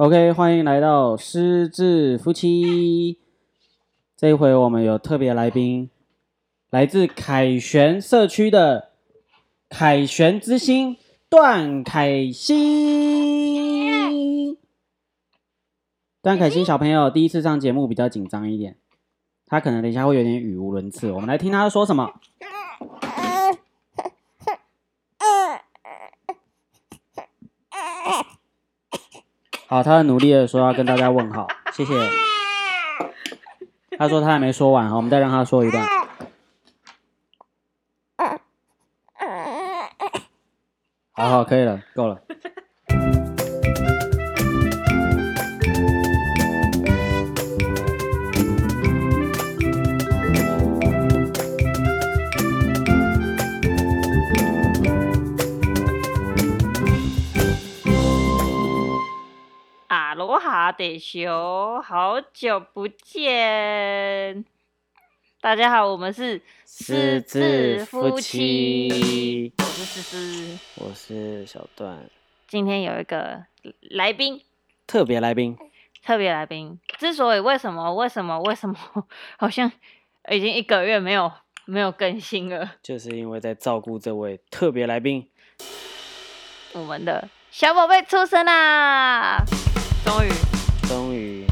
OK，欢迎来到失智夫妻。这一回我们有特别来宾，来自凯旋社区的凯旋之星段凯欣。段凯欣小朋友第一次上节目比较紧张一点，他可能等一下会有点语无伦次。我们来听他说什么。好，他很努力的说要跟大家问好，谢谢。他说他还没说完，好，我们再让他说一段。好好，可以了，够了。得修，好久不见！大家好，我们是狮子夫妻，我是思思。我是小段，今天有一个来宾，特别来宾。特别来宾。之所以为什么为什么为什么，好像已经一个月没有没有更新了。就是因为在照顾这位特别来宾，我们的小宝贝出生啦！终于，终于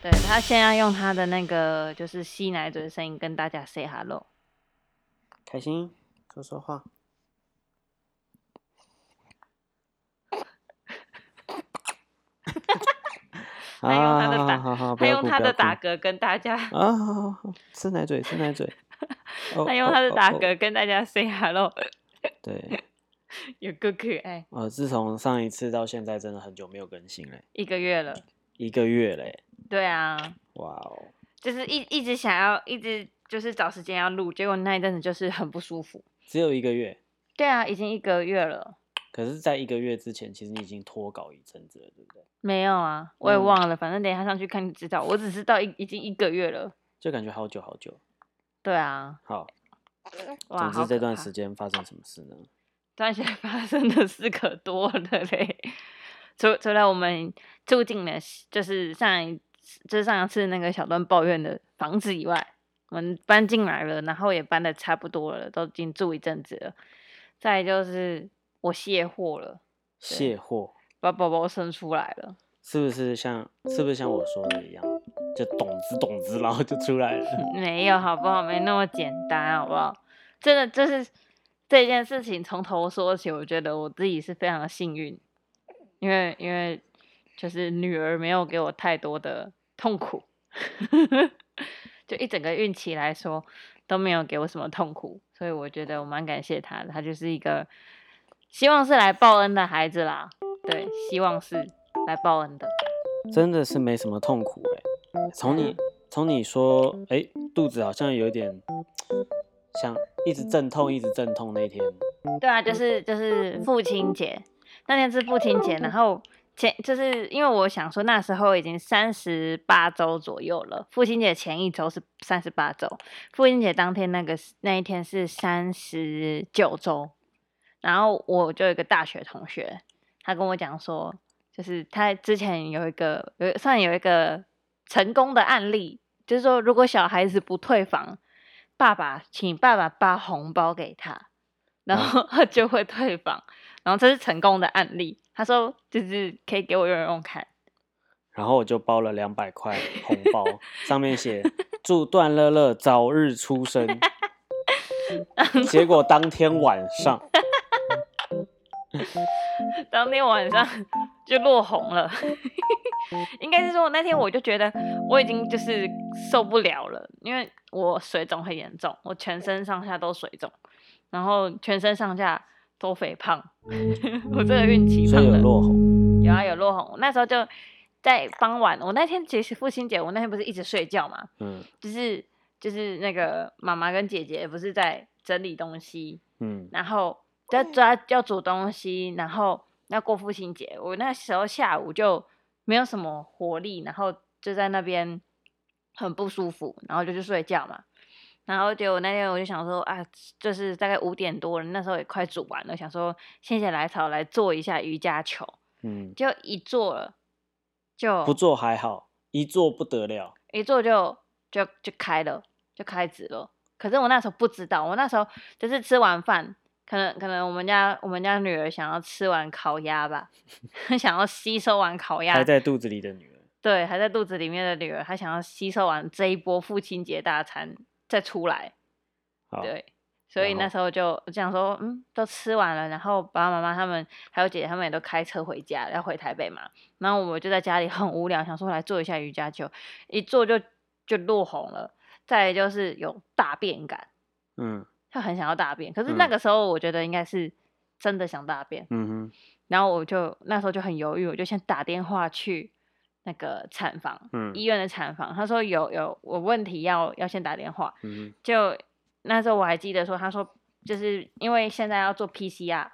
对他现在用他的那个就是吸奶嘴的声音跟大家 say hello。开心说说话。他用他的打，好好好，他用他的打嗝跟大家，啊，好好好，吃奶嘴，吃奶嘴。哦他用他的打嗝跟大家 say hello，对，有够可爱。呃，自从上一次到现在，真的很久没有更新嘞，一个月了，一个月嘞，对啊，哇哦，就是一一直想要，一直就是找时间要录，结果那一阵子就是很不舒服。只有一个月。对啊，已经一个月了。可是，在一个月之前，其实你已经脱稿一阵子了，对不对？没有啊，我也嗯忘了，反正等一下上去看就知道。我只知道已已经一个月了。就感觉好久好久。对啊，好，哇，总之这段间。时间发生什么事呢？这段时间发生的事可多了嘞，除除了我们住进了就是上一就是上一次那个小段抱怨的房子以外，我们搬进来了，然后也搬的差不多了，都已经住一阵子了。再就是我卸货了，卸货把宝宝生出来了。是不是像是不是像我说的一样，就懂子懂子，然后就出来了？没有好不好？没那么简单好不好？真的就是这件事情从头说起，我觉得我自己是非常的幸运，因为因为就是女儿没有给我太多的痛苦，就一整个孕期来说都没有给我什么痛苦，所以我觉得我蛮感谢她的，她就是一个希望是来报恩的孩子啦，对，希望是来报恩的。真的是没什么痛苦哎、从你从你说哎、肚子好像有点像一直阵痛一直阵痛那一天，对啊，就是就是父亲节那天是父亲节，然后前就是因为我想说那时候已经三十八周左右了，父亲节前一周是三十八周，父亲节当天那个那一天是三十九周，然后我就有一个大学同学，他跟我讲说，就是他之前有一个有算有一个成功的案例，就是说如果小孩子不退房，爸爸请爸爸发红包给他。然后 他就会退房，然后这是成功的案例。他说就是可以给我用用看，然后我就包了两百块红包，上面写祝段乐乐早日出生。结果当天晚上，当天晚上就落红了。应该是说那天我就觉得我已经就是受不了了，因为我水肿很严重，我全身上下都水肿，然后全身上下都肥胖。我这个孕期所以有胖的落红。有啊有落红，那时候就在傍晚，我那天其实父亲节，我那天不是一直睡觉嘛，嗯就是就是那个妈妈跟姐姐不是在整理东西，嗯，然后在抓要煮东西，然后要过父亲节，我那时候下午就没有什么活力，然后就在那边很不舒服，然后就去睡觉嘛。然后结果那天我就想说啊，就是大概五点多了，那时候也快煮完了，想说心血来潮来做一下瑜伽球，嗯，就一做了，就不做还好，一做不得了。一做就就就开了，就开始了。可是我那时候不知道，我那时候就是吃完饭，可能可能我们家我们家女儿想要吃完烤鸭吧，想要吸收完烤鸭还，在肚子里的女儿，对，还在肚子里面的女儿，她想要吸收完这一波父亲节大餐再出来，对，所以那时候就这样说，嗯，都吃完了，然后爸爸妈妈他们还有姐姐他们也都开车回家，要回台北嘛，然后我们就在家里很无聊，想说来做一下瑜伽球，一做就就落红了，再来就是有大便感，嗯就很想要大便，可是那嗯个时候我觉得应该是真的想大便，嗯哼，然后我就那时候就很犹豫，我就先打电话去那个产房，嗯。医院的产房，他说有有我问题要要先打电话，嗯就那时候我还记得说，他说就是因为现在要做 PCR，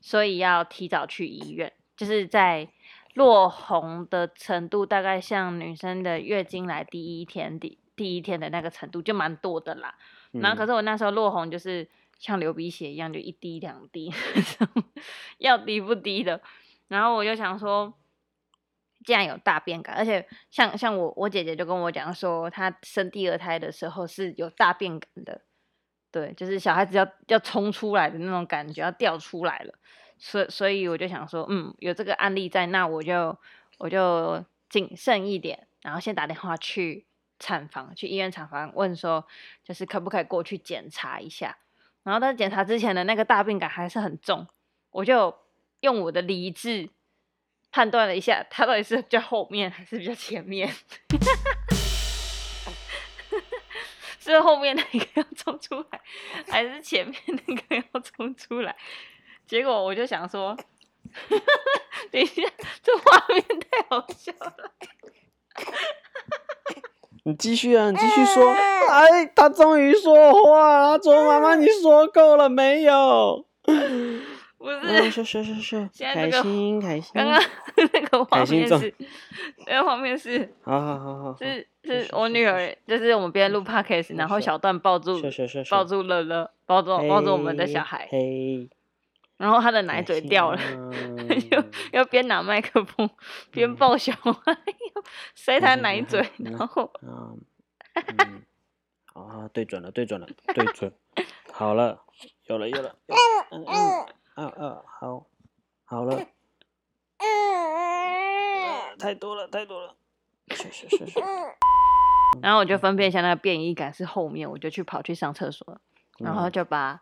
所以要提早去医院，就是在落红的程度大概像女生的月经来第一天第第一天的那个程度就蛮多的啦。哼，然后可是是我那时候落红就是像流鼻血一样，就一滴两滴，要滴不滴的。然后我就想说，竟然有大便感，而且像像我我姐姐就跟我讲说，她生第二胎的时候是有大便感的，对，就是小孩子要要冲出来的那种感觉，要掉出来了。所以所以我就想说，嗯，有这个案例在，那我就我就谨慎一点，然后先打电话去产房，去医院产房问说，就是可不可以过去检查一下。然后在检查之前的那个大便感还是很重，我就用我的理智判断了一下，他到底是比较后面还是比较前面。是后面那个要冲出来，还是前面那个要冲出来？结果我就想说，等一下，这画面太好笑了。你继续啊，你继续说。哎，他终于说话了，他说：“妈妈，你说够了没有不？”是，是，说说说说，开心开心。刚刚那个画面是，那个画面是好好好好好，是是是我女儿，就是我们边录 podcast，然后小段抱住抱住乐乐，抱住抱住我们的小孩，然后他的奶嘴掉了，了就要边拿麦克风边嗯抱小孩，塞他奶嘴，嗯然后啊，对准了，对准了，对准，好了，有了有了，有了。嗯嗯。嗯嗯，好，好了，啊太多了太多了，是是是是，然后我就分辨一下那个便意感是后面，我就去跑去上厕所，然后嗯。就把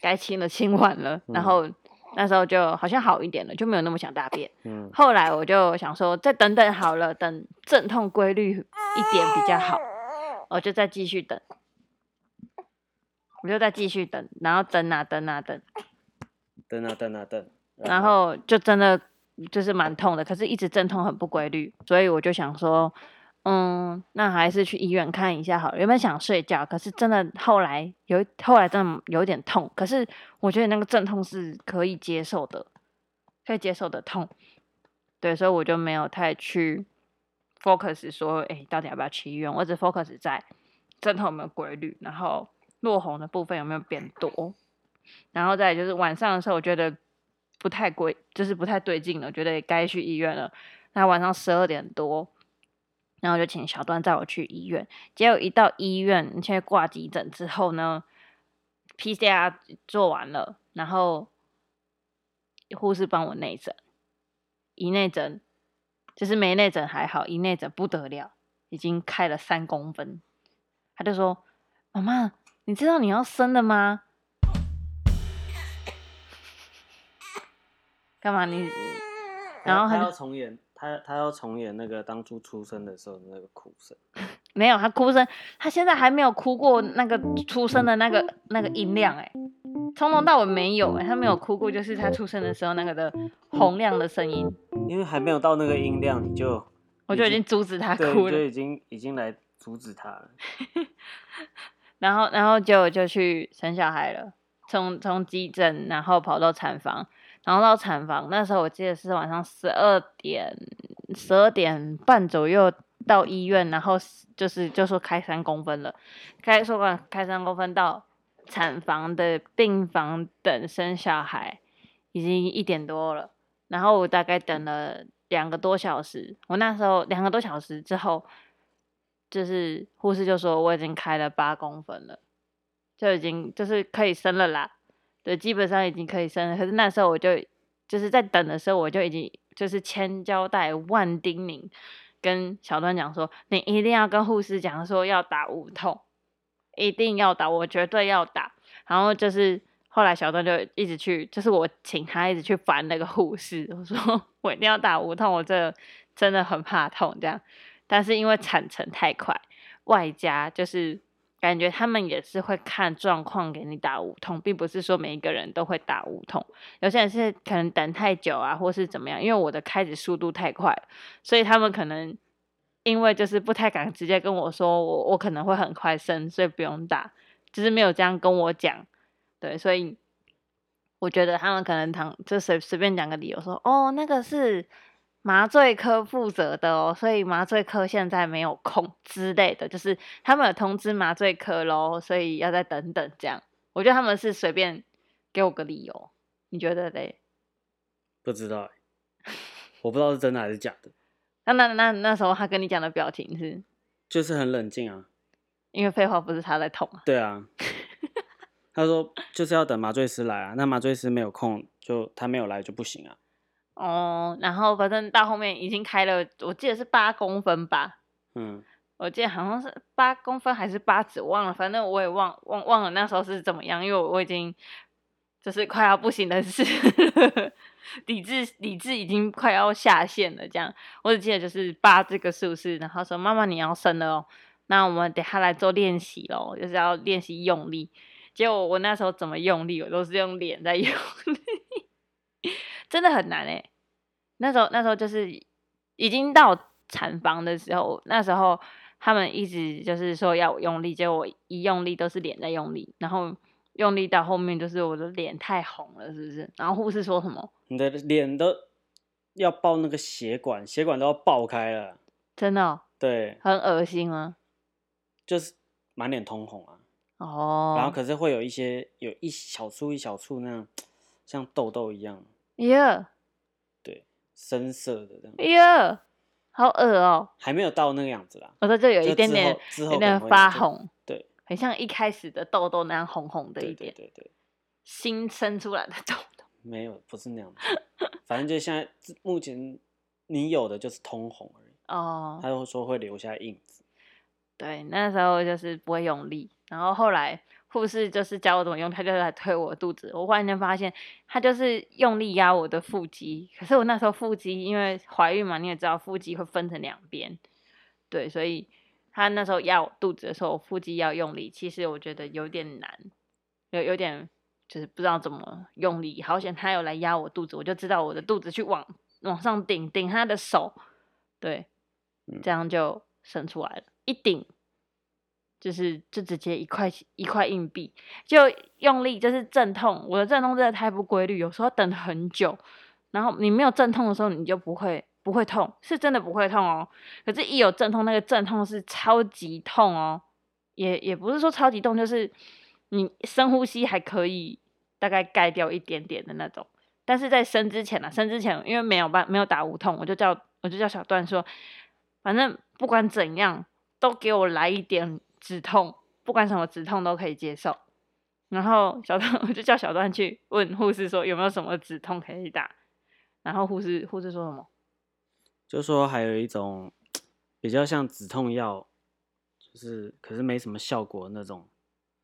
该清的清完了，然嗯后那时候就好像好一点了，就没有那么想大便。嗯。后来我就想说，再等等好了，等阵痛规律一点比较好，我就再继续等，我就再继续等，然后等啊等啊等，等啊等啊等，然后就真的就是蛮痛的，可是一直阵痛很不规律，所以我就想说，嗯，那还是去医院看一下好了。原本想睡觉，可是真的后来有后来真的有点痛，可是我觉得那个阵痛是可以接受的，可以接受的痛。对，所以我就没有太去 focus 说，哎、到底要不要去医院？我只 focus 在阵痛有没有规律，然后落红的部分有没有变多，然后再就是晚上的时候，我觉得不太规，就是不太对劲了，觉得也该去医院了。那晚上十二点多，然后就请小段载我去医院。结果一到医院，现在挂急诊之后呢，PCR 做完了，然后护士帮我内诊，一内诊就是没内诊还好，一内诊不得了，已经开了三公分。他就说：“妈妈，你知道你要生了吗？”干嘛你？然后他要重演，他他要重演那个当初出生的时候的那个哭声，没有，他哭声，他现在还没有哭过那个出生的那个那个音量、哎，从头到尾没有、哎，他没有哭过，就是他出生的时候那个的洪亮的声音，因为还没有到那个音量，你就我就已经阻止他对，哭了。就已经已经来阻止他了。然后，然后就就去生小孩了，从从急诊，然后跑到产房，然后到产房，那时候我记得是晚上十二点十二点半左右到医院，然后就是就说开三公分了，开说完开三公分到产房的病房等生小孩，已经一点多了，然后我大概等了两个多小时，我那时候两个多小时之后，就是护士就说我已经开了八公分了，就已经就是可以生了啦。对，基本上已经可以生了。可是那时候我就就是在等的时候，我就已经就是千交代万叮咛，跟小段讲说，你一定要跟护士讲说要打无痛，一定要打，我绝对要打。然后就是后来小段就一直去，就是我请他一直去烦那个护士，我说我一定要打无痛，我这真的很怕痛这样。但是因为产程太快，外加就是感觉他们也是会看状况给你打无痛，并不是说每一个人都会打无痛。有些人是可能等太久啊，或是怎么样，因为我的开始速度太快，所以他们可能因为就是不太敢直接跟我说我我可能会很快生，所以不用打，就是没有这样跟我讲。对，所以我觉得他们可能躺就随随便讲个理由说，哦，那个是。麻醉科负责的哦，所以麻醉科现在没有空之类的，就是他们有通知麻醉科喽，所以要再等等这样。我觉得他们是随便给我个理由，你觉得嘞？不知道，我不知道是真的还是假的。那那那那时候他跟你讲的表情是？就是很冷静啊，因为废话不是他在痛啊。对啊，他说就是要等麻醉师来啊，那麻醉师没有空，就他没有来就不行啊。哦，然后反正到后面已经开了，我记得是八公分吧。嗯，我记得好像是八公分还是八指，忘了，反正我也忘忘忘了那时候是怎么样，因为我我已经就是快要不行的是理智理智已经快要下线了，这样我只记得就是八这个数字，然后说妈妈你要生了哦，那我们等下来做练习喽，就是要练习用力。结果我那时候怎么用力，我都是用脸在用力。真的很难哎，那时候那时候就是已经到产房的时候，那时候他们一直就是说要我用力，结果我一用力都是脸在用力，然后用力到后面就是我的脸太红了，是不是？然后护士说什么？你的脸都要爆那个血管，血管都要爆开了，真的？对，很恶心啊，就是满脸通红啊。哦。然后可是会有一些有一小簇一小簇那样，像痘痘一样。呀，对，深色的这样。哎呀，好恶哦！还没有到那个样子啦。我说这有一点点，有点发红，对，很像一开始的痘痘那样红红的一点，对对。新生出来的痘痘。没有，不是那样子。反正就现在目前你有的就是通红而已。哦。他就说会留下印子。对，那时候就是不会用力，然后后来。护士就是教我怎么用，他就来推我肚子。我忽然间发现，他就是用力压我的腹肌。可是我那时候腹肌因为怀孕嘛，你也知道腹肌会分成两边，对，所以他那时候压我肚子的时候，腹肌要用力。其实我觉得有点难，有有点就是不知道怎么用力。好险他有来压我肚子，我就知道我的肚子去往往上顶顶他的手，对，这样就生出来了，一顶。就是就直接一块一块硬币，就用力就是阵痛，我的阵痛真的太不规律，有时候等很久，然后你没有阵痛的时候，你就不会不会痛，是真的不会痛哦。可是，一有阵痛，那个阵痛是超级痛哦，也也不是说超级痛，就是你深呼吸还可以大概盖掉一点点的那种。但是在生之前呢，生之前因为没有办没有打无痛，我就叫我就叫小段说，反正不管怎样都给我来一点。止痛，不管什么止痛都可以接受。然后小段，我就叫小段去问护士说有没有什么止痛可以打。然后护士护士说什么？就说还有一种比较像止痛药，就是可是没什么效果那种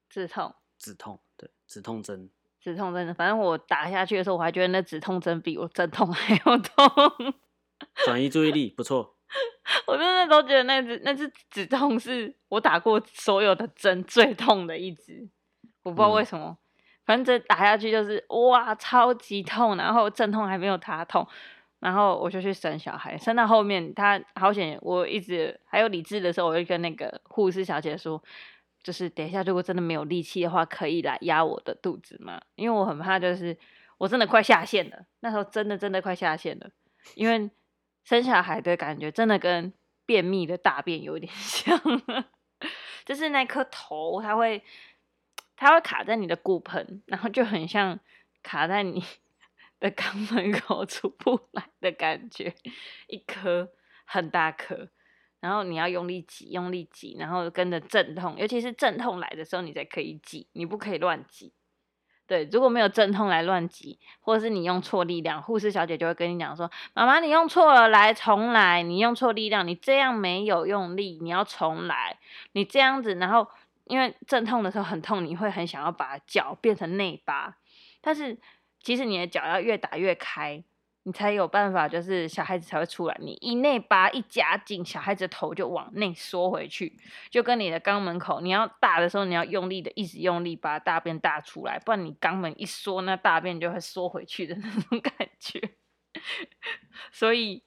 止痛止痛对止痛针止痛针，反正我打下去的时候，我还觉得那止痛针比我阵痛还要痛。转移注意力，不错。我真的都觉得那只那只止痛是我打过所有的针最痛的一只，我不知道为什么，反正打下去就是哇超级痛，然后阵痛还没有他痛，然后我就去生小孩，生到后面他好险，我一直还有理智的时候，我就跟那个护士小姐说，就是等一下如果真的没有力气的话，可以来压我的肚子嘛？因为我很怕就是我真的快下线了，那时候真的真的快下线了，因为。生小孩的感觉真的跟便秘的大便有点 像，就是那颗头，它会它会卡在你的骨盆，然后就很像卡在你 的肛门口出不来的感觉，一颗很大颗，然后你要用力挤，用力挤，然后跟着阵痛，尤其是阵痛来的时候，你才可以挤，你不可以乱挤。对，如果没有阵痛来乱挤，或者是你用错力量，护士小姐就会跟你讲说：“妈妈，你用错了，来重来，你用错力量，你这样没有用力，你要重来，你这样子，然后因为阵痛的时候很痛，你会很想要把脚变成内八，但是其实你的脚要越打越开。”你才有办法，就是小孩子才会出来。你一内八一夹紧，小孩子的头就往内缩回去，就跟你的肛门口，你要大的时候，你要用力的，一直用力把大便大出来，不然你肛门一缩，那大便就会缩回去的 那种感觉。所以，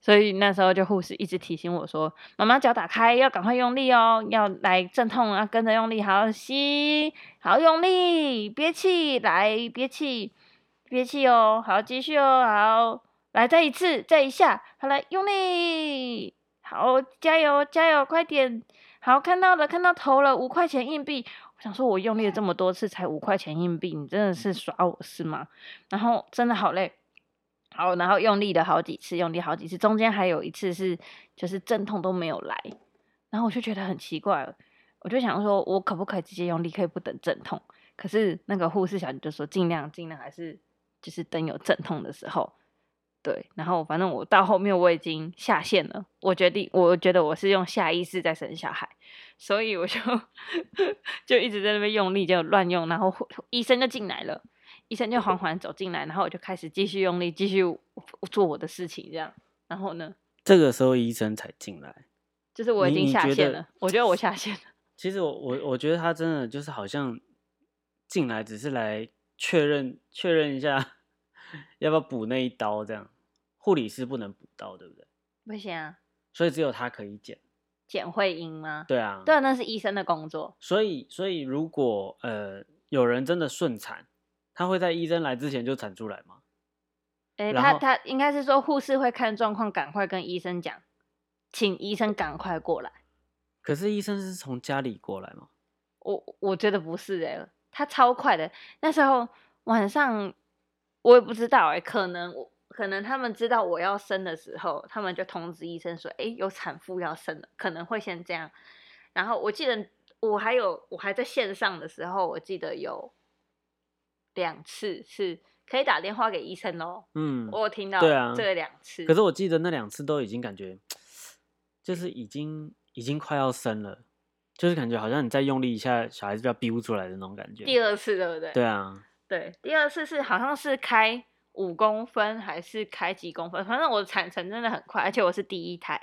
所以那时候就护士一直提醒我说：“妈妈脚打开，要赶快用力哦，要来阵痛啊，跟着用力，好吸，好用力，憋气，来憋气。”憋气哦，好，继续哦，好，来再一次，再一下，好来用力，好，加油，加油，快点，好，看到了，看到头了，五块钱硬币，我想说，我用力了这么多次才五块钱硬币，你真的是耍我是吗？然后真的好累，好，然后用力了好几次，用力好几次，中间还有一次是就是阵痛都没有来，然后我就觉得很奇怪了，我就想说，我可不可以直接用力，可以不等阵痛？可是那个护士小姐就说，尽量尽量还是。就是等有阵痛的时候，对，然后反正我到后面我已经下线了，我决定，我觉得我是用下意识在生小孩，所以我就 就一直在那边用力，就乱用，然后医生就进来了，医生就缓缓走进来，然后我就开始继续用力，继续做我的事情，这样，然后呢，这个时候医生才进来，就是我已经下线了，我觉得我下线了。其实我我我觉得他真的就是好像进来只是来。确认确认一下，要不要补那一刀？这样护理师不能补刀，对不对？不行啊，所以只有他可以剪。剪会阴吗？对啊，对啊，那是医生的工作。所以，所以如果呃有人真的顺产，他会在医生来之前就产出来吗？哎，他他应该是说护士会看状况，赶快跟医生讲，请医生赶快过来。可是医生是从家里过来吗？我我觉得不是哎。他超快的，那时候晚上我也不知道哎，可能我可能他们知道我要生的时候，他们就通知医生说，哎，有产妇要生了，可能会先这样。然后我记得我还有我还在线上的时候，我记得有两次是可以打电话给医生哦。嗯，我有听到对啊，这两次。可是我记得那两次都已经感觉就是已经已经快要生了。就是感觉好像你再用力一下，小孩子就要逼不出来的那种感觉。第二次对不对？对啊，对，第二次是好像是开五公分还是开几公分？反正我产程真的很快，而且我是第一胎。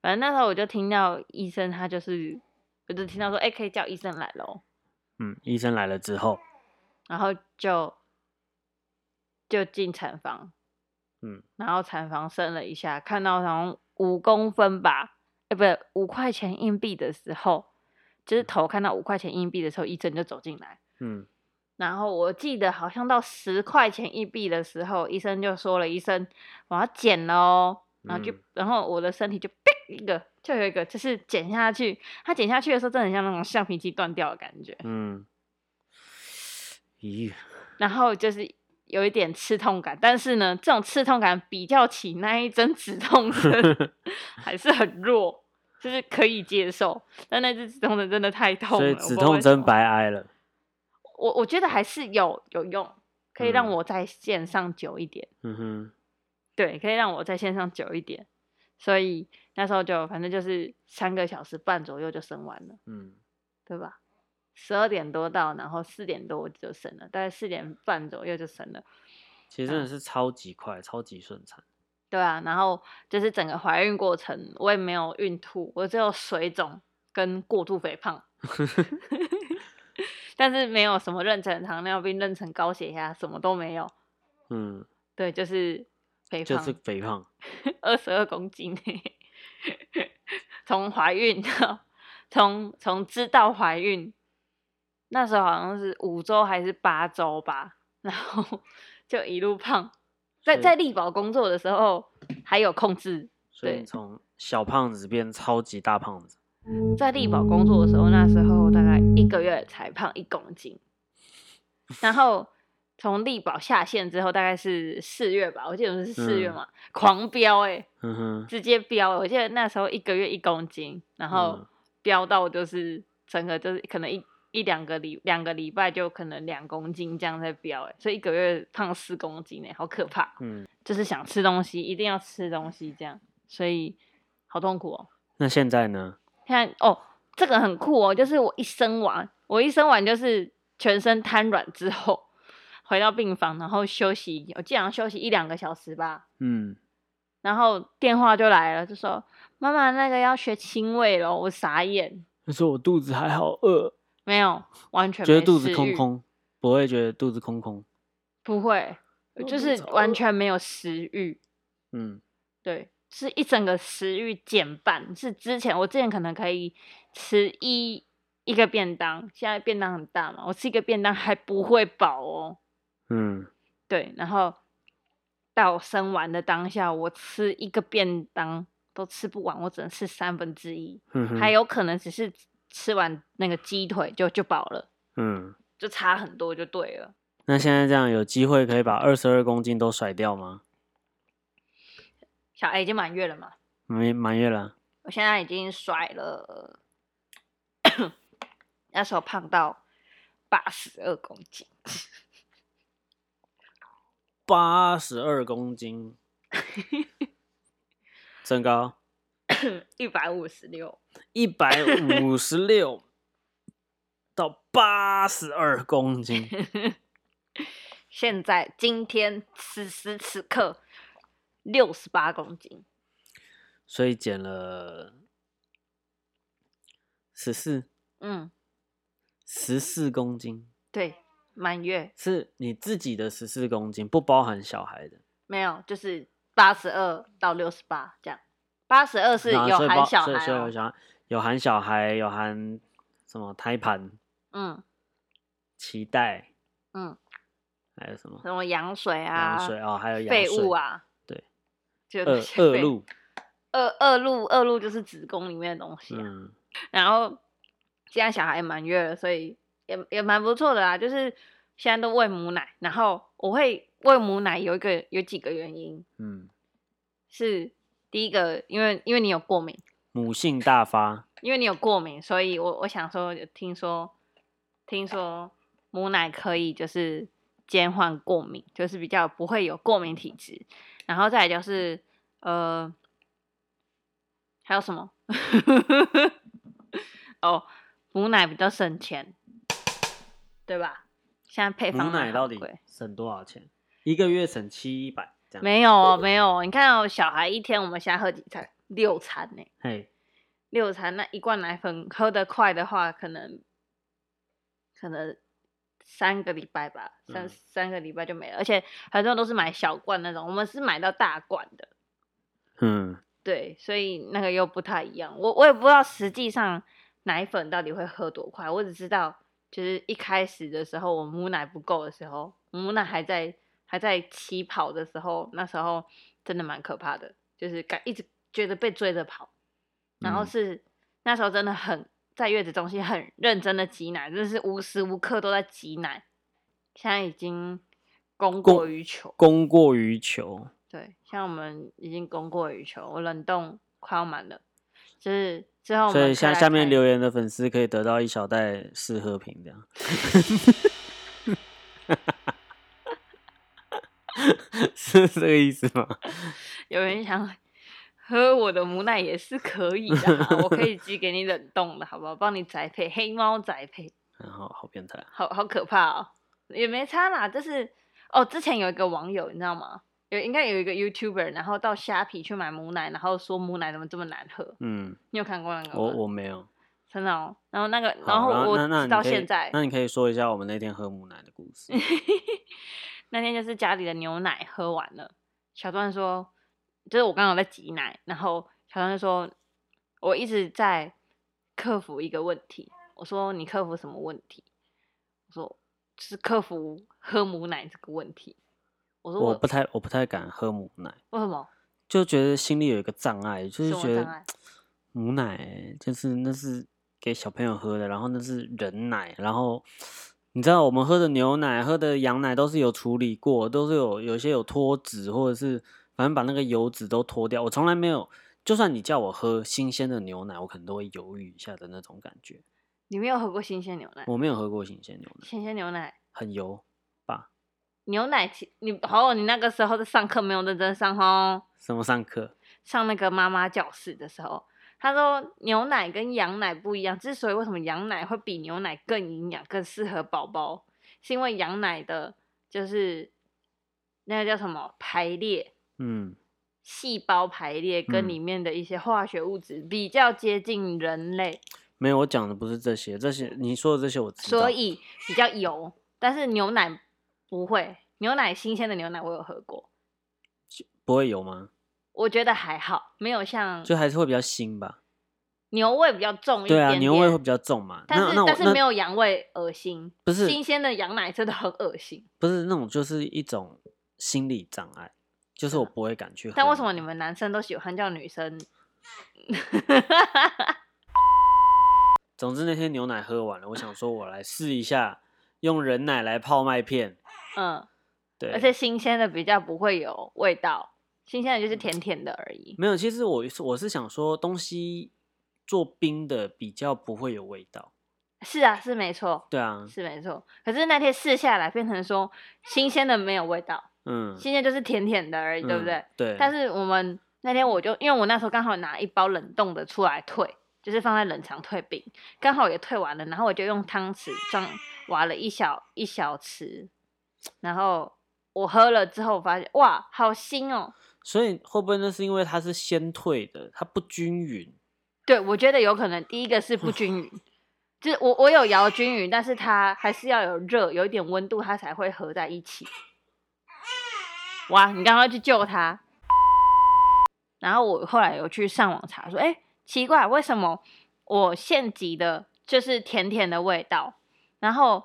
反正那时候我就听到医生他就是，我就听到说，哎，可以叫医生来喽。嗯，医生来了之后，然后就就进产房，嗯，然后产房生了一下，看到好像五公分吧。哎，不是五块钱硬币的时候，就是头看到五块钱硬币的时候，医生就走进来。嗯，然后我记得好像到十块钱硬币的时候，医生就说了一声：“我要剪了哦。”然后就，然后我的身体就哔一个，就有一个，就是剪下去。它剪下去的时候，真的很像那种橡皮筋断掉的感觉。嗯，咦，然后就是有一点刺痛感，但是呢，这种刺痛感比较起那一针止痛针 还是很弱。就是可以接受，但那支止痛针真的太痛了，所以止痛针白挨了。我我觉得还是有有用，可以让我在线上久一点。嗯哼，对，可以让我在线上久一点。所以那时候就反正就是三个小时半左右就生完了，嗯，对吧？十二点多到，然后四点多就生了，大概四点半左右就生了。其实真的是超级快，超级顺产。对啊，然后就是整个怀孕过程，我也没有孕吐，我只有水肿跟过度肥胖 但是没有什么妊娠糖尿病、妊娠高血压，什么都没有。嗯，对，就是肥胖，就是肥胖，二十二公斤。从怀孕到从从知道怀孕，那时候好像是五周还是八周吧，然后 就一路胖。在在力宝工作的时候，还有控制，所以从小胖子变超级大胖子。在力宝工作的时候，那时候大概一个月才胖一公斤，然后从力宝下线之后，大概是四月吧，我记得是四月嗯嘛，狂飙哎、直接飙！我记得那时候一个月一公斤，然后嗯飙到就是整个就是可能一一两个礼两个礼拜就可能两公斤这样在飙哎、所以一个月胖四公斤哎、好可怕！嗯，就是想吃东西，一定要吃东西这样，所以好痛苦哦。那现在呢？现在哦，这个很酷哦，就是我一生完，我一生完就是全身瘫软之后，回到病房，然后休息，我记得好像休息一两个小时吧，嗯，然后电话就来了，就说妈妈那个要学亲喂了，我傻眼，他说我肚子还好饿，没有，完全没觉得肚子，空空，不会觉得肚子空空。不会，就是完全没有食欲，嗯对，是一整个食欲减半，是之前我之前可能可以吃一一个便当，现在便当很大嘛，我吃一个便当还不会饱哦。嗯，对，然后到生完的当下，我吃一个便当都吃不完，我只能吃三分之一，还有可能只是吃完那个鸡腿就就饱了，嗯，就差很多就对了。那现在这样有机会可以把二十二公斤都甩掉吗？小 A 已经满月了嘛，没满月了，我现在已经甩了，那时候胖到八十二公斤，八十二公斤，身高一百五十六，一百五十六到八十二公斤，现在今天此时此刻六十八公斤，所以减了十四。嗯，十四公斤，对，满月。是你自己的十四公斤，不包含小孩的。没有，就是八十二到六十八这样，八十二是有含小孩哦，所以有小孩有含小孩，有含什么胎盘、嗯脐带，嗯，还有什么什么羊水啊，羊水哦，还有羊废物，啊，对，就那恶恶露，恶恶露恶露就是子宫里面的东西啊。嗯然后现在小孩也满月了，所以也也蛮不错的啦。就是现在都喂母奶，然后我会喂母奶有一个有几个原因，嗯，是第一个，因为因为你有过敏，母性大发，因为你有过敏，所以我我想说，听说听说母奶可以就是减缓过敏，就是比较不会有过敏体质。然后再来就是呃，还有什么？哦，母奶比较省钱，对吧？现在配方母奶到底省多少钱？一个月省七百，这样。没有哦，没有哦。你看哦，小孩一天我们现在喝几餐？六餐呢？嘿，六餐，那一罐奶粉喝得快的话，可能可能三个礼拜吧，三、嗯三个礼拜就没了。而且很多人都是买小罐那种，我们是买到大罐的，嗯，对，所以那个又不太一样。我我也不知道实际上奶粉到底会喝多快，我只知道就是一开始的时候，我母奶不够的时候，母奶还在还在起跑的时候，那时候真的蛮可怕的，就是感一直觉得被追着跑，然后嗯是、那时候真的很在月子中心很认真的挤奶，真的是无时无刻都在挤奶，现在已经供过于求。供过于求。对，像我们已经供过于求，我冷冻快要满了，就是之后所以下下面留言的粉丝可以得到一小袋试喝瓶，这样。是这个意思吗？有人想喝我的母奶也是可以的啊，我可以 寄给你冷冻的，好不好？帮你宅配黑猫宅配，然后好变态啊，好好可怕哦，也没差啦，就是哦，之前有一个网友你知道吗？有应该有一个 YouTuber，然后到虾皮去买母奶，然后说母奶怎么这么难喝？嗯，你有看过那个吗？我我没有。真的哦，然后那个，然后我直到现在，那你可以说一下我们那天喝母奶的故事。那天就是家里的牛奶喝完了，小段说，就是我刚刚有在挤奶，然后小段就说，我一直在克服一个问题。我说你克服什么问题？我说就是克服喝母奶这个问题。我说我我不太我不太敢喝母奶，为什么？就觉得心里有一个障碍，就是觉得 母奶就是那是给小朋友喝的，然后那是人奶，然后你知道我们喝的牛奶、喝的羊奶都是有处理过，都是有有些有脱脂，或者是反正把那个油脂都脱掉。我从来没有，就算你叫我喝新鲜的牛奶，我可能都会犹豫一下的那种感觉。你没有喝过新鲜牛奶？我没有喝过新鲜牛奶，新鲜牛奶很油吧？牛奶其你好，你那个时候在上课没有认真上哦。什么上课？上那个妈妈教室的时候，他说牛奶跟羊奶不一样。之所以为什么羊奶会比牛奶更营养、更适合宝宝，是因为羊奶的就是那个叫什么排列，嗯，细胞排列跟嗯里面的一些化学物质比较接近人类，没有，我讲的不是这些，这些你说的这些我知道。所以比较油。但是牛奶不会，牛奶新鲜的牛奶我有喝过，不会油吗？我觉得还好，没有像就还是会比较腥吧？牛味比较重一点对啊。牛味会比较重嘛。但是但是没有羊味恶心，不是新鲜的羊奶真的很恶心。不是那种，就是一种心理障碍，就是我嗯不会敢去喝。但为什么你们男生都喜欢叫女生？总之那天牛奶喝完了，我想说我来试一下用人奶来泡麦片。嗯，对，而且新鲜的比较不会有味道，新鲜的就是甜甜的而已。没有，其实我是我是想说东西做冰的比较不会有味道。是啊，是没错，对啊，是没错。可是那天试下来变成说新鲜的没有味道，嗯，新鲜就是甜甜的而已，对不嗯对？对，但是我们那天我就因为我那时候刚好拿一包冷冻的出来退，就是放在冷藏退冰，刚好也退完了，然后我就用汤匙装挖了一小一小匙，然后我喝了之后发现哇，好腥哦！所以会不会那是因为它是先退的，它不均匀？对，我觉得有可能第一个是不均匀，就是我我有摇均匀，但是它还是要有热，有一点温度，它才会合在一起。哇，你刚刚去救它，然后我后来有去上网查说，哎，奇怪，为什么我现挤的就是甜甜的味道，然后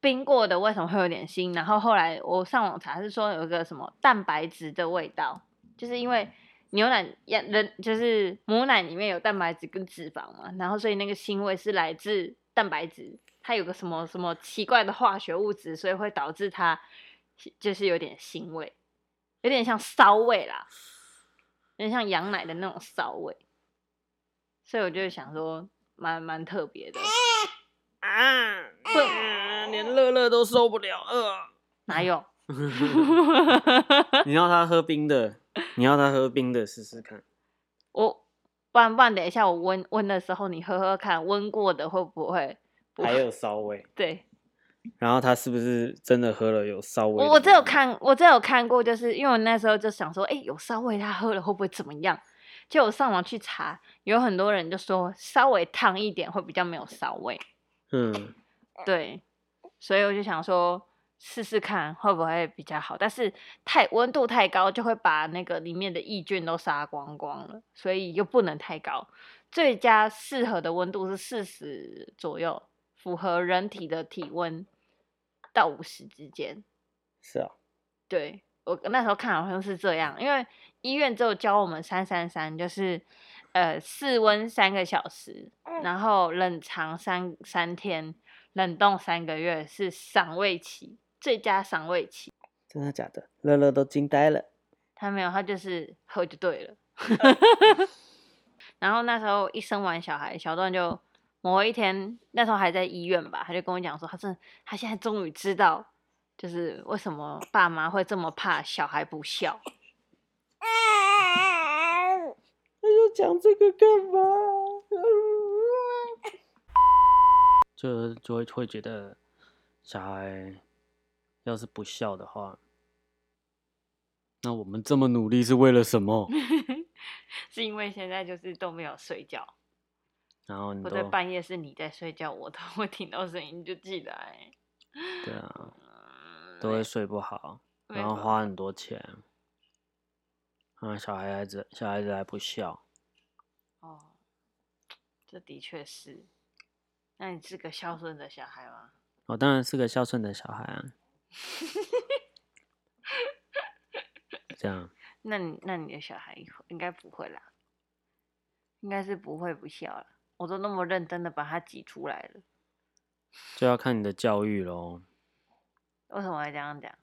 冰过的为什么会有点腥？然后后来我上网查是说有一个什么蛋白质的味道，就是因为牛奶呀人就是母奶里面有蛋白质跟脂肪嘛，然后所以那个腥味是来自蛋白质，它有个什么什么奇怪的化学物质，所以会导致它就是有点腥味，有点像骚味啦，有点像羊奶的那种骚味，所以我就想说蛮蛮特别的，啊，连乐乐都受不了，呃。哪有？你要他喝冰的，你要他喝冰的试试看。我不然不然等一下我温温的时候你喝喝看，温过的会不会？不还有骚味，对，然后他是不是真的喝了有骚味？我我这有，看，我这有看过，就是因为我那时候就想说，哎、有骚味他喝了会不会怎么样？就我上网去查，有很多人就说稍微烫一点会比较没有骚味，嗯，对，所以我就想说试试看会不会比较好，但是太温度太高就会把那个里面的抑菌都杀光光了，所以又不能太高，最佳适合的温度是四十左右，符合人体的体温到五十之间。是啊，对我那时候看好像是这样，因为医院只有教我们三三三，就是呃室温三个小时，然后冷藏三三天，冷冻三个月是赏味期，最佳赏味期。真的假的？乐乐都惊呆了。他没有，他就是喝就对了。然后那时候一生完小孩，小段就某一天，那时候还在医院吧，他就跟我讲说，他真的他现在终于知道，就是为什么爸妈会这么怕小孩不孝。他就讲这个干嘛？就就会会觉得小孩要是不笑的话，那我们这么努力是为了什么？是因为现在就是都没有睡觉，然后你或者都半夜是你在睡觉，我都 会听到声音就起来，对啊，嗯都会睡不好，然后花很多钱，啊，小孩子小孩子还不笑，哦，这的确是。那你是个孝顺的小孩吗？我当然是个孝顺的小孩啊。这样，那你那你的小孩应该不会啦，应该是不会不孝了。我都那么认真的把他挤出来了，就要看你的教育喽，为什么会这样讲？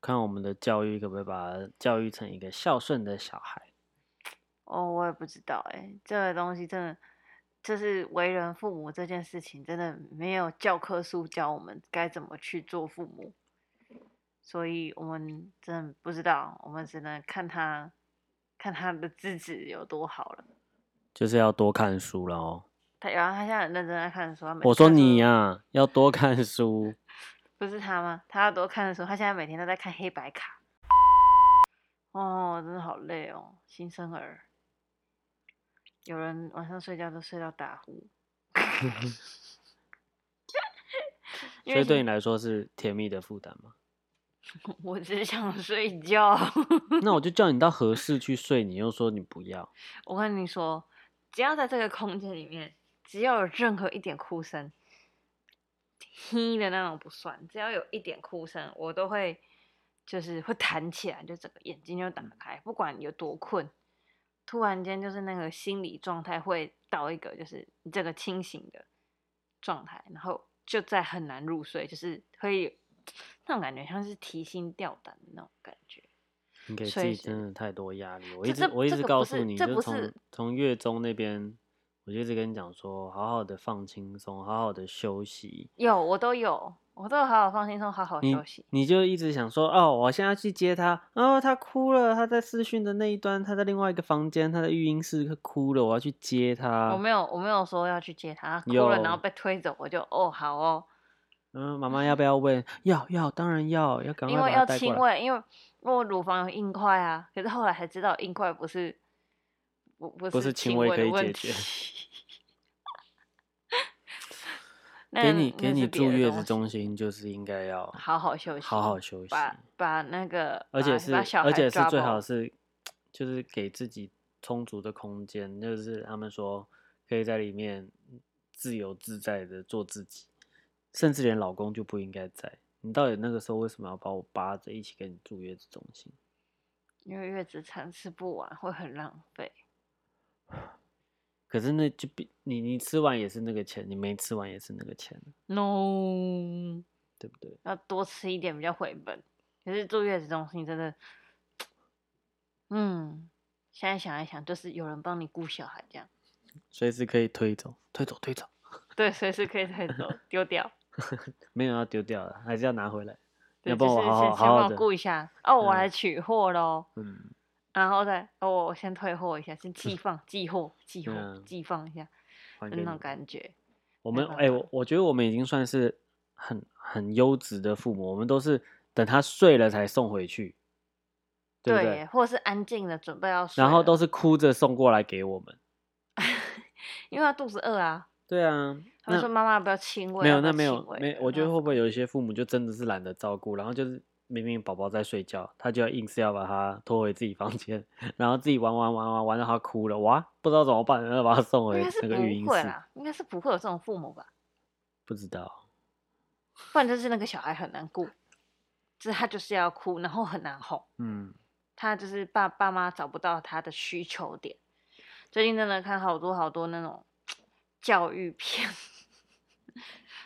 看我们的教育可不可以把他教育成一个孝顺的小孩。哦，我也不知道哎、这个东西真的就是为人父母这件事情，真的没有教科书教我们该怎么去做父母，所以我们真的不知道，我们只能看他看他的资质有多好了。就是要多看书了哦。他然后他现在很认真在看书，他每我说你呀、要多看书。不是他吗？他要多看书，他现在每天都在看黑白卡。哦，真的好累哦，新生儿。有人晚上睡觉都睡到打呼。所以对你来说是甜蜜的负担吗？我只想睡觉。那我就叫你到合适去睡，你又说你不要。我跟你说，只要在这个空间里面，只要有任何一点哭声，嘿的那种不算，只要有一点哭声，我都会就是会弹起来，就整个眼睛就打开，不管有多困，突然间就是那个心理状态会到一个就是你这个清醒的状态，然后就再很难入睡，就是会有那种感觉，像是提心吊胆的那种感觉。你给自己真的太多压力。我一直我一直告诉你，这不就从是从月中那边，我就一直跟你讲说，好好的放轻松，好好的休息。有，我都有，我都有好好放轻松，好好休息。你就一直想说，哦，我现在要去接他，哦，他哭了，他在视讯的那一端，他在另外一个房间，他的育婴室哭了，我要去接他。我没有，我没有说要去接他，他哭了，然后被推走，我就哦好哦，嗯，妈妈要不要问？要要，当然要，要赶快因为要。亲喂，因为我乳房有硬块啊，可是后来才知道硬块不是不不不是亲喂亲喂的可以解决。给你给你住月子中心就是应该要好好休息，好好休息，把把那个而且是而且是最好是就是给自己充足的空间，就是他们说可以在里面自由自在的做自己，甚至连老公就不应该在。你到底那个时候为什么要把我扒着一起跟你住月子中心？因为月子餐吃不完会很浪费。可是那就比你你吃完也是那个钱，你没吃完也是那个钱，No，对不对？要多吃一点比较回本。可是住月子中心真的，嗯，现在想一想，就是有人帮你顾小孩这样，随时可以推走，推走，推走，对，随时可以推走丢掉。没有要丢掉了，还是要拿回来。要就是帮我好好好好，顾一下哦，我嗯来取货喽，嗯，然后再哦，我先退货一下，先寄 放、寄货、寄货、嗯寄放一下，那种感觉。我们哎、我我觉得我们已经算是很很优质的父母，我们都是等他睡了才送回去，对不对？或者是安静的准备要睡，然后都是哭着送过来给我们。因为他肚子饿啊，对啊，他们说妈妈不要亲喂？没有那没有没，我觉得那会不会有一些父母就真的是懒得照顾，然后就是明明宝宝在睡觉，他就要硬是要把他拖回自己房间，然后自己玩玩玩玩玩到他哭了，哇，不知道怎么办，然后把他送回那个育婴室。不会啦，应该是不会有这种父母吧？不知道，不然就是那个小孩很难顾，就是他就是要哭，然后很难哄，嗯，他就是爸爸妈找不到他的需求点。最近真的看好多好多那种教育片，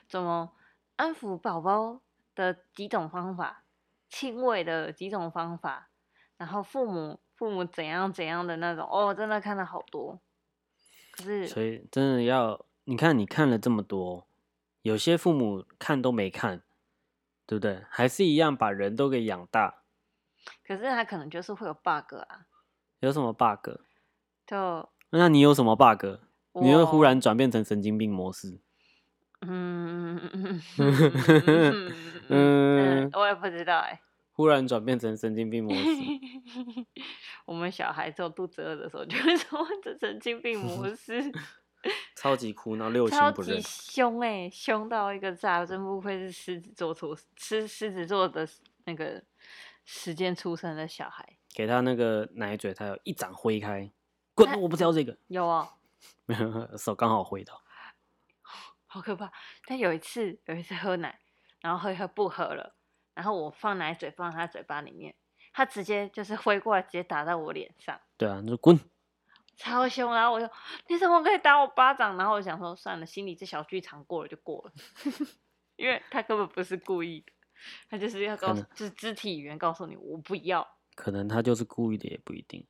怎么安抚宝宝的几种方法，亲喂的几种方法，然后父母父母怎样怎样的那种，哦，真的看了好多。可是所以真的要你看，你看了这么多，有些父母看都没看，对不对？还是一样把人都给养大，可是他可能就是会有 bug 啊，有什么 bug？就那你有什么 bug？你会忽然转变成神经病模式？嗯嗯 嗯嗯嗯，我也不知道哎、忽然转变成神经病模式？我们小孩只有肚子饿的时候就会转换成神经病模 式，超级哭闹，六亲超级不认。凶哎、凶到一个炸！真不愧是狮子座出狮狮子座的那个时间出生的小孩。给他那个奶嘴，他有一掌挥开，滚！我不知道这个，有哦，没有 手刚好挥到。好可怕！但有一次，有一次喝奶，然后喝一喝不喝了，然后我放奶嘴放在他嘴巴里面，他直接就是挥过来，直接打在我脸上。对啊，你说滚！超凶，然后我就你怎么可以打我巴掌？然后我想说算了，心里这小剧场过了就过了，因为他根本不是故意的，他就是要告诉就是肢体语言告诉你我不要。可能他就是故意的，也不一定。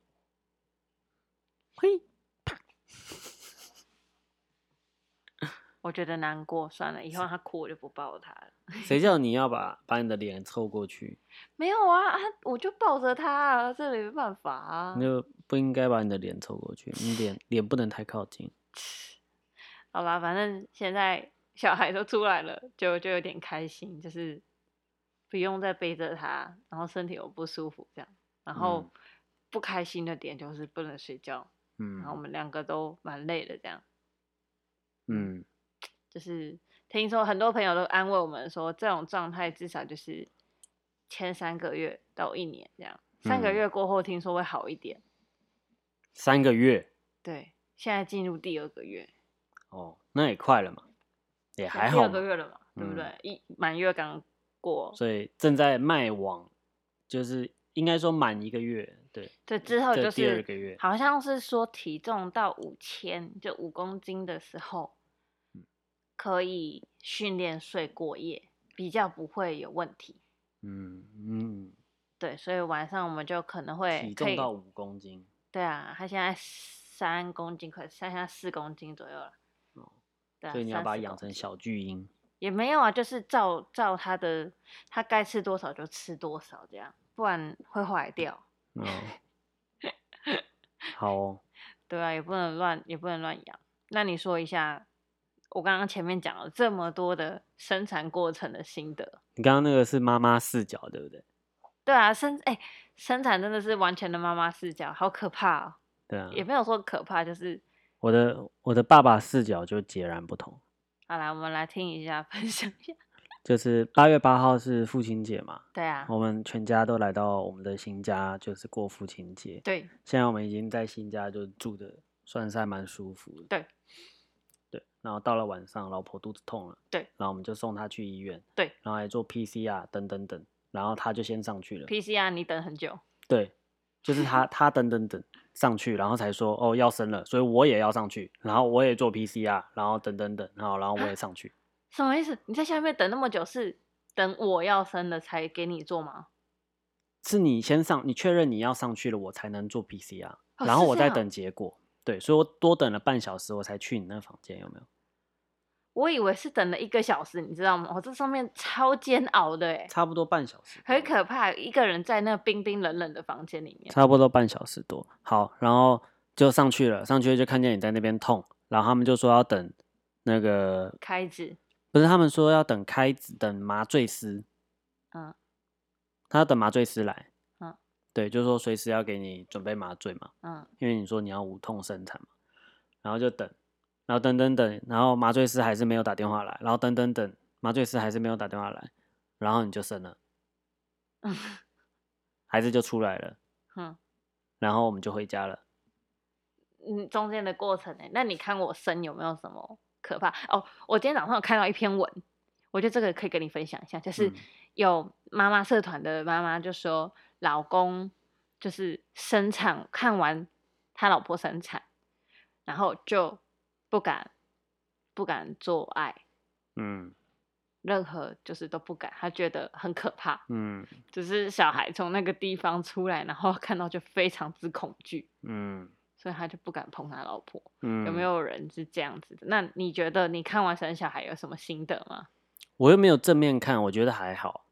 嘿，我觉得难过，算了，以后他哭我就不抱他了。谁叫你要把 把你的脸凑过去？没有啊，啊我就抱着他啊，这没办法啊你。就不应该把你的脸凑过去，你脸脸不能太靠近。好吧，反正现在小孩都出来了，就就有点开心，就是不用再背着他，然后身体又不舒服这样，然后嗯不开心的点就是不能睡觉，嗯然后我嗯们两个都蛮累的这样。嗯，就是听说很多朋友都安慰我们说，这种状态至少就是前三个月到一年这样，三个嗯月过后听说会好一点。三个月对，现在进入第二个月，哦，那也快了嘛，也还好第二个。月了嘛，对不嗯对？一满月刚过，所以正在迈往，就是应该说满一个月，对，对，之后就是第二是个月好像是说体重到五千，就五公斤的时候，嗯可以训练睡过夜，比较不会有问题。嗯嗯，对，所以晚上我们就可能会体重到五公斤，对啊，他现在三公斤，快现在四公斤左右了。哦对啊，所以你要把它养成小巨婴。也没有啊，就是照照他的，他该吃多少就吃多少，这样，不然会坏掉。哦，好哦，对啊，也不能乱，也不能乱养。那你说一下，我刚刚前面讲了这么多的生产过程的心得。你刚刚那个是妈妈视角，对不对？对啊，生哎、生产真的是完全的妈妈视角，好可怕哦。对啊，也没有说可怕，就是我的我的爸爸视角就截然不同，好啦，我们来听一下，分享一下。就是八月八号是父亲节嘛，对啊，我们全家都来到我们的新家，就是过父亲节。对现在我们已经在新家就住的算是还蛮舒服的。对对，然后到了晚上，老婆肚子痛了，对，然后我们就送她去医院，对然后还做 PCR 等等等，然后她就先上去了。，PCR 你等很久，对，就是她 她等等等上去，然后才说哦要生了，所以我也要上去，然后我也做 PCR，然后等等等，然后然后我也上去。什么意思？你在下面等那么久，是等我要生了才给你做吗？是你先上，你确认你要上去了，我才能做 PCR，、哦然后我再等结果。对，所以我多等了半小时，我才去你那房间，有没有？我以为是等了一个小时，你知道吗？我、这上面超煎熬的哎，差不多半小时，很可怕，一个人在那冰冰冷冷的房间里面。差不多半小时多。好，然后就上去了，上去就看见你在那边痛，然后他们就说要等那个，开指，不是他们说要等开指，等麻醉师，嗯他要等麻醉师来，嗯，对，就是说随时要给你准备麻醉嘛，嗯，因为你说你要无痛生产嘛，然后就等，然后等等等，然后麻醉师还是没有打电话来，然后等等等，麻醉师还是没有打电话来，然后你就生了，嗯孩子就出来了，嗯然后我们就回家了。嗯，中间的过程呢？那你看我生有没有什么可怕？哦，我今天早上有看到一篇文，我觉得这个可以跟你分享一下，就是嗯有妈妈社团的妈妈就说，老公就是生产看完他老婆生产，然后就不敢不敢做爱，嗯任何就是都不敢，他觉得很可怕。嗯就是小孩从那个地方出来，然后 看到就非常之恐惧，嗯所以他就不敢碰他老婆。嗯，有没？有人是这样子的？那你觉得你看完生小孩有什么心得吗？我又没有正面看，我觉得还好，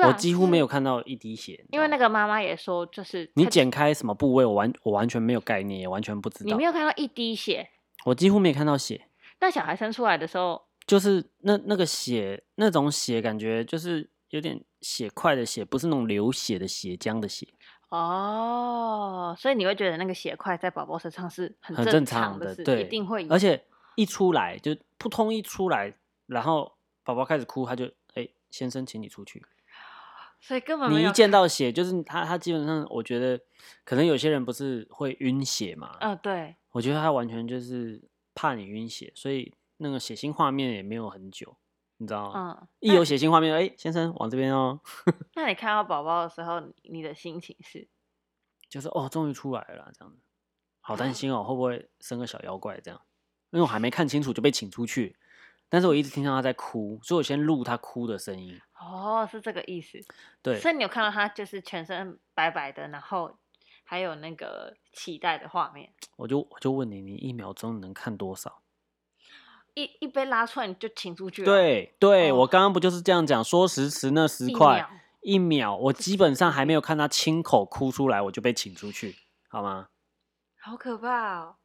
对啊我几乎没有看到一滴血。因为那个个妈妈也说，就是她你剪开什么部位，我完我完全没有概念，也完全不知道你没。有看到一滴血，我几乎没看到血，那小孩生出来的时候，就是那那个血，那种血感觉就是有点血块的血，不是那种流血的血浆的血，哦，所以你会觉得那个血块在宝宝身上是很很正正常的事，对一定会有。而且一出来就扑通一出来，然后宝宝开始哭，他就哎、先生，请你出去。所以根本你一见到血，就是他他基本上，我觉得可能有些人不是会晕血嘛，嗯、对，我觉得他完全就是怕你晕血，所以那个血腥画面也没有很久，你知道吗？嗯，一有血腥画面，哎、先生往这边哦，那你看到宝宝的时候，你你的心情是？就是哦，终于出来了这样子。好担 心哦，会不会生个小妖怪这样？因为我还没看清楚就被请出去，但是我一直听到他在哭，所以我先录他哭的声音。哦，是这个意思。对，所以你有看到他就是全身白白的，然后还有那个脐带的画面，我就我就问你，你一秒钟能看多少？一一被拉出来你就请出去了。，对对，哦我刚刚不就是这样讲，说时迟那十一块秒一秒，我基本上还没有看他亲口哭出来，我就被请出去，好吗？好可怕哦。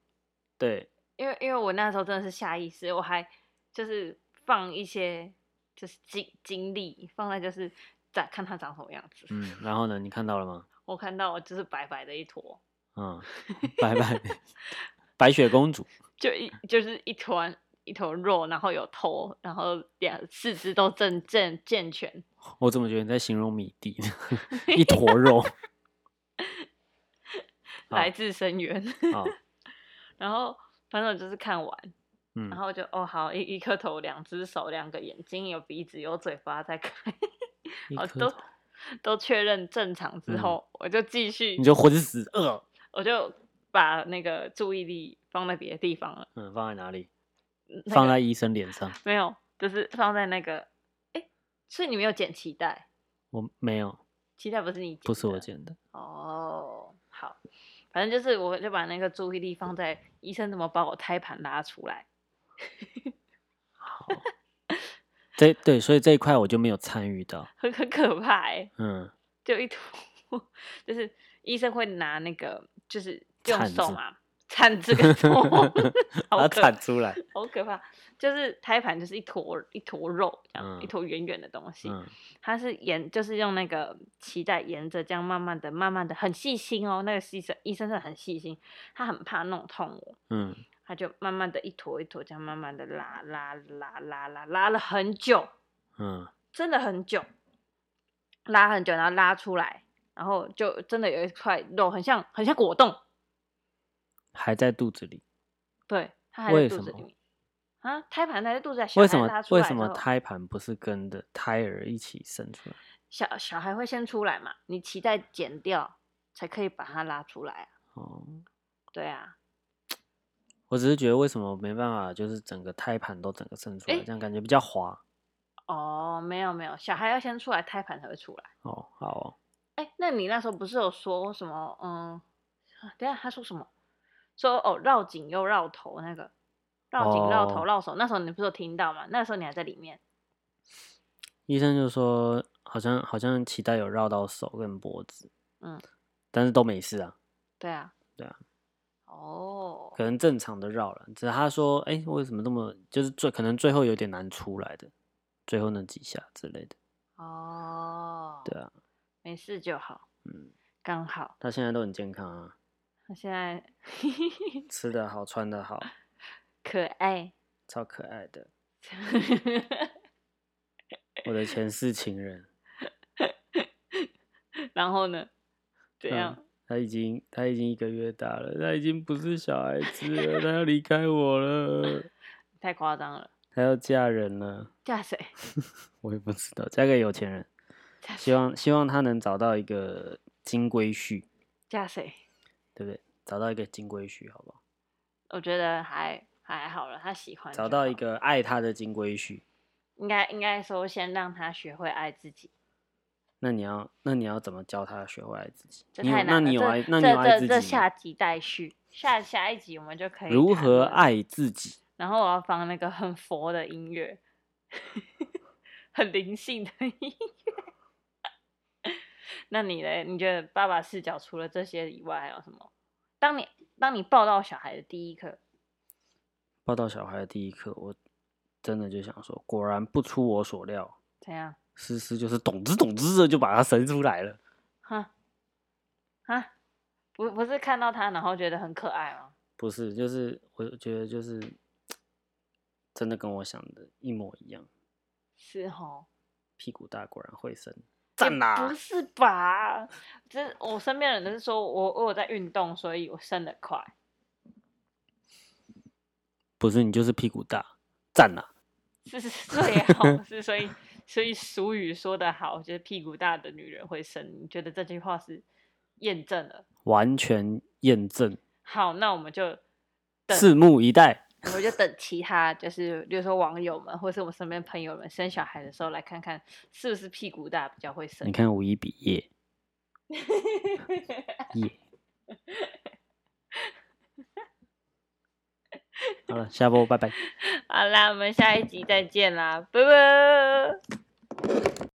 对，因为因为我那时候真的是下意识，我还就是放一些就是精精力放在就是在看它长什么样子。嗯，然后呢，你看到了吗？我看到就是白白的一坨，嗯，白白，白雪公主，就一就是一团一坨肉，然后有头，然后两四肢都正正健全。我怎么觉得你在形容米蒂呢？一坨肉。来自深渊。好，然后反正我就是看完，嗯然，后就哦好一一颗头，两只手，两个眼睛，有鼻子，有嘴巴在看，哦都一颗头都确认正常之嗯后，我就继续你，就浑死饿，我就把那个注意力放在别的地方了，嗯，放在哪里？那个放在医生脸上。没有，就是放在那个，哎，所以你没有剪脐带，我没有，脐带不是你剪的，不是我剪的。哦，好，反正就是我就把那个注意力放在医生怎么把我胎盘拉出来。好，这对，所以这一块我就没有参与到。很很可怕哎、嗯，就一坨，就是医生会拿那个，就是用手嘛，铲这个头，把它铲出来。好可怕，就是胎盘就是一坨一坨肉这样，一嗯坨圆圆的东西，嗯它是沿就是用那个脐带沿着这样慢慢的、慢慢的，很细心哦，那个医生医生是很细心，他很怕弄痛我，嗯，他就慢慢的一坨一坨这样慢慢的拉拉拉拉拉拉了很久，嗯，真的很久，拉很久，然后拉出来，然后就真的有一块肉，很像很像果冻，还在肚子里。对，它还在肚子里面啊，胎盘还在肚子里，小为什么孩拉出为什么胎盘不是跟着胎儿一起生出来？小小孩会先出来嘛？你脐带剪掉才可以把它拉出来啊，哦，对啊，我只是觉得为什么没办法，就是整个胎盘都整个伸出来，诶这样感觉比较滑。哦，没有没有，小孩要先出来，胎盘才会出来。哦，好哦，哎，那你那时候不是有说什么？嗯，等下他说什么？说哦，绕颈又绕头那个，绕颈绕头哦绕手。那时候你不是有听到吗？那时候你还在里面。医生就说好像好像脐带有绕到手跟脖子，嗯，但是都没事啊，对啊，对啊，哦，可能正常的绕了。只是他说，哎、为什么这么就是最可能最后有点难出来的，最后那几下之类的。哦，对啊，没事就好，嗯，刚好。他现在都很健康啊，他现在吃的好，穿的好，可爱，超可爱的。我的前世情人，然后呢？怎嗯样？他已经他已经一个月大了，他已经不是小孩子了，他要离开我了，太夸张了，他要嫁人了，嫁谁？我也不知道，嫁给有钱人。希望希望他能找到一个金龟婿，嫁谁？对不对？找到一个金龟婿，好不好？我觉得还还好了，他喜欢找到一，个爱他的金龟婿，应该应该说先让他学会爱自己。那你要那你要怎么教他学会爱自己？这你有那你有爱那你有这这爱自己吗？这下集待续，下下一集我们就可以如谈论？何爱自己？然后我要放那个很佛的音乐，很灵性的音乐。那你嘞？你觉得爸爸视角除了这些以外还有什么？当你当你抱到小孩的第一刻，抱到小孩的第一刻，我真的就想说，果然不出我所料，怎样？思思就是懂之懂之的就把它生出来了。哈，哈，不不是看到它然后觉得很可爱吗？不是，就是我觉得就是真的跟我想的一模一样，是哦，屁股大果然会生，也赞啦不！是吧？这我身边的人都是说我我有在运动，所以我生的快。不是你就是屁股大，赞啦！是是最好是，所以所以俗语说得好，就是屁股大的女人会生。你觉得这句话是验证了？完全验证，好，那我们就拭目以待。我们就等其他，就是比如说网友们，或是我们身边朋友们生小孩的时候，来看看是不是屁股大比较会生你。看五一比耶 耶。好了，下播拜拜。好了，我们下一集再见啦，拜拜。